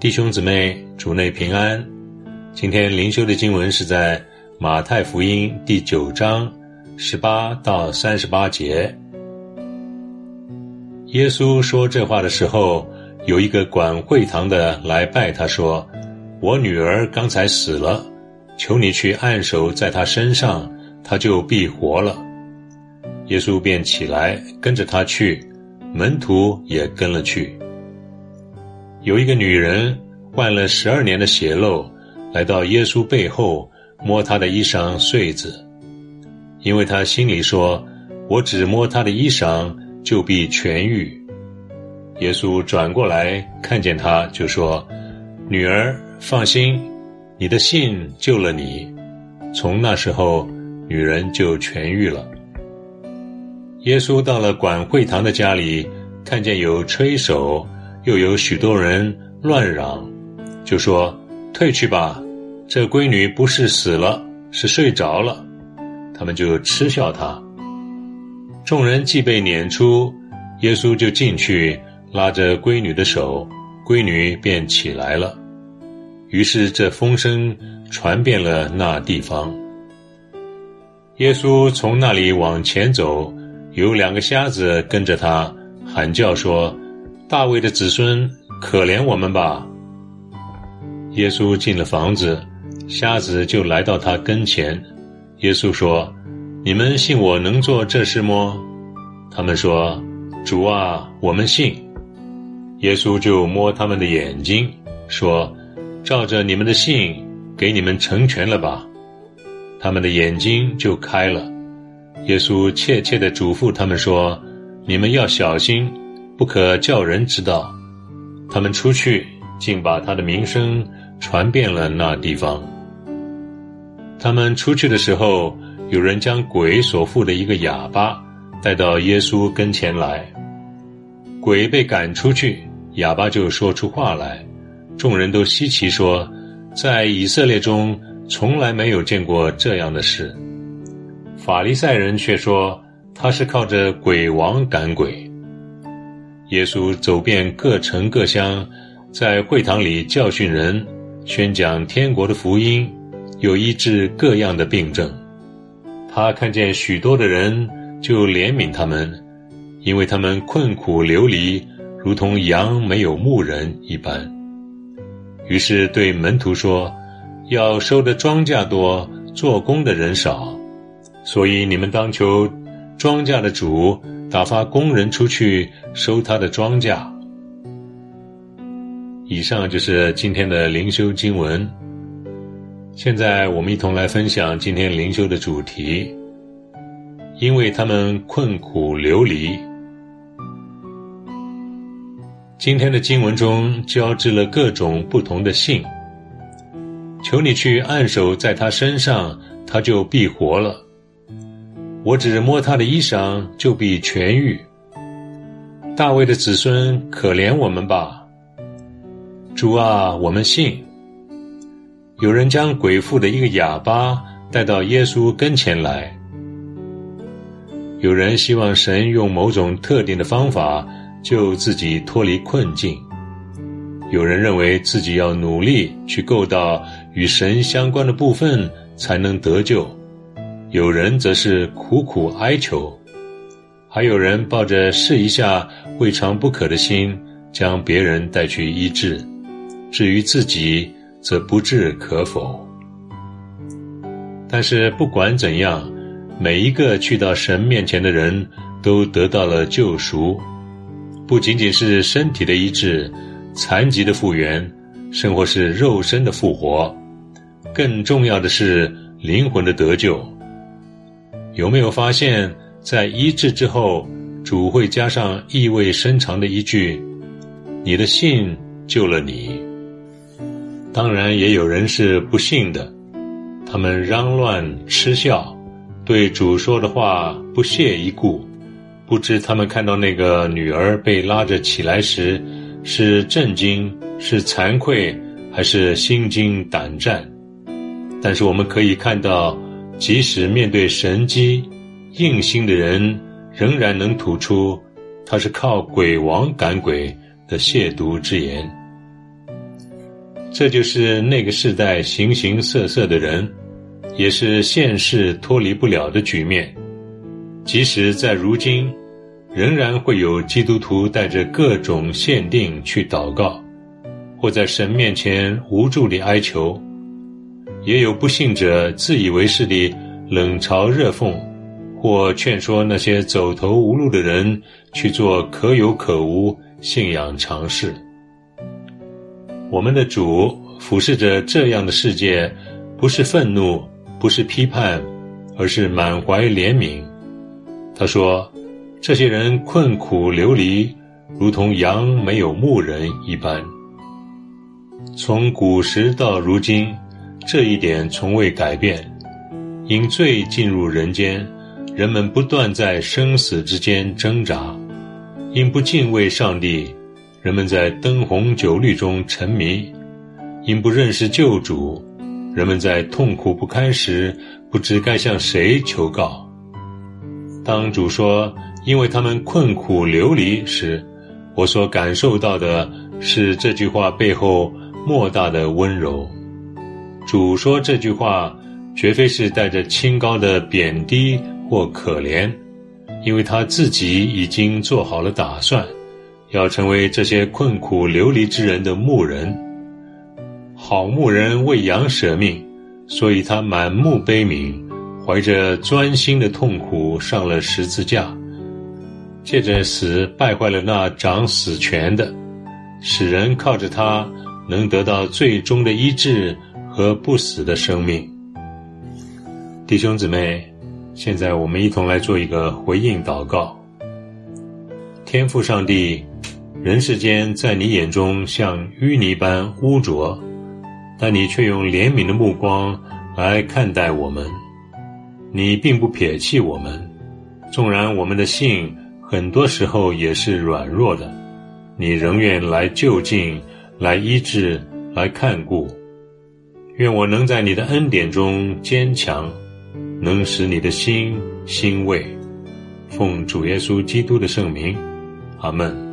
弟兄姊妹，主内平安。今天灵修的经文是在马太福音第九章十八到三十八节。耶稣说这话的时候，有一个管会堂的来拜他说：“我女儿刚才死了，求你去按手在她身上，她就必活了。”耶稣便起来跟着他去，门徒也跟了去。有一个女人患了十二年的血漏，来到耶稣背后摸他的衣裳穗子，因为他心里说：“我只摸他的衣裳，就必痊愈。”耶稣转过来看见他，就说：“女儿，放心，你的信救了你。”从那时候，女人就痊愈了。耶稣到了管会堂的家里，看见有吹手。又有许多人乱嚷，就说：“退去吧，这闺女不是死了，是睡着了。”他们就嗤笑他。众人既被撵出，耶稣就进去拉着闺女的手，闺女便起来了。于是这风声传遍了那地方。耶稣从那里往前走，有两个瞎子跟着他，喊叫说。大卫的子孙，可怜我们吧！耶稣进了房子，瞎子就来到他跟前。耶稣说：“你们信我能做这事么？”他们说：“主啊，我们信。”耶稣就摸他们的眼睛，说：“照着你们的信，给你们成全了吧。”他们的眼睛就开了。耶稣怯怯的嘱咐他们说：“你们要小心。”不可叫人知道，他们出去，竟把他的名声传遍了那地方。他们出去的时候，有人将鬼所附的一个哑巴带到耶稣跟前来。鬼被赶出去，哑巴就说出话来。众人都稀奇说，在以色列中从来没有见过这样的事。法利赛人却说，他是靠着鬼王赶鬼。耶稣走遍各城各乡，在会堂里教训人，宣讲天国的福音，又医治各样的病症。他看见许多的人，就怜悯他们，因为他们困苦流离，如同羊没有牧人一般。于是对门徒说：“要收的庄稼多，做工的人少，所以你们当求庄稼的主。”打发工人出去收他的庄稼。以上就是今天的灵修经文。现在我们一同来分享今天灵修的主题。因为他们困苦流离。今天的经文中交织了各种不同的信。求你去按手在他身上，他就必活了。我只摸他的衣裳，就必痊愈。大卫的子孙，可怜我们吧！主啊，我们信。有人将鬼妇的一个哑巴带到耶稣跟前来。有人希望神用某种特定的方法救自己脱离困境。有人认为自己要努力去够到与神相关的部分，才能得救。有人则是苦苦哀求，还有人抱着试一下未尝不可的心，将别人带去医治，至于自己则不置可否。但是不管怎样，每一个去到神面前的人都得到了救赎，不仅仅是身体的医治、残疾的复原，甚或是肉身的复活，更重要的是灵魂的得救。有没有发现，在医治之后，主会加上意味深长的一句：“你的信救了你。”当然，也有人是不信的，他们嚷乱嗤笑，对主说的话不屑一顾。不知他们看到那个女儿被拉着起来时，是震惊、是惭愧，还是心惊胆战？但是我们可以看到。即使面对神机，硬心的人仍然能吐出他是靠鬼王赶鬼的亵渎之言。这就是那个时代形形色色的人，也是现世脱离不了的局面。即使在如今，仍然会有基督徒带着各种限定去祷告，或在神面前无助地哀求；也有不信者自以为是地冷嘲热讽，或劝说那些走投无路的人去做可有可无信仰尝试。我们的主俯视着这样的世界，不是愤怒，不是批判，而是满怀怜悯。他说。这些人困苦流离，如同羊没有牧人一般。从古时到如今，这一点从未改变。因罪进入人间，人们不断在生死之间挣扎；因不敬畏上帝，人们在灯红酒绿中沉迷；因不认识救主，人们在痛苦不堪时不知该向谁求告。当主说。因为他们困苦流离时，我所感受到的是这句话背后莫大的温柔。主说这句话，绝非是带着清高的贬低或可怜，因为他自己已经做好了打算，要成为这些困苦流离之人的牧人。好牧人为羊舍命，所以他满目悲悯，怀着钻心的痛苦上了十字架。借着死败坏了那掌死权的，使人靠着他能得到最终的医治和不死的生命。弟兄姊妹，现在我们一同来做一个回应祷告。天父上帝，人世间在你眼中像淤泥般污浊，但你却用怜悯的目光来看待我们。你并不撇弃我们，纵然我们的性。很多时候也是软弱的，你仍愿来就近，来医治，来看顾。愿我能在你的恩典中坚强，能使你的心欣慰。奉主耶稣基督的圣名，阿门。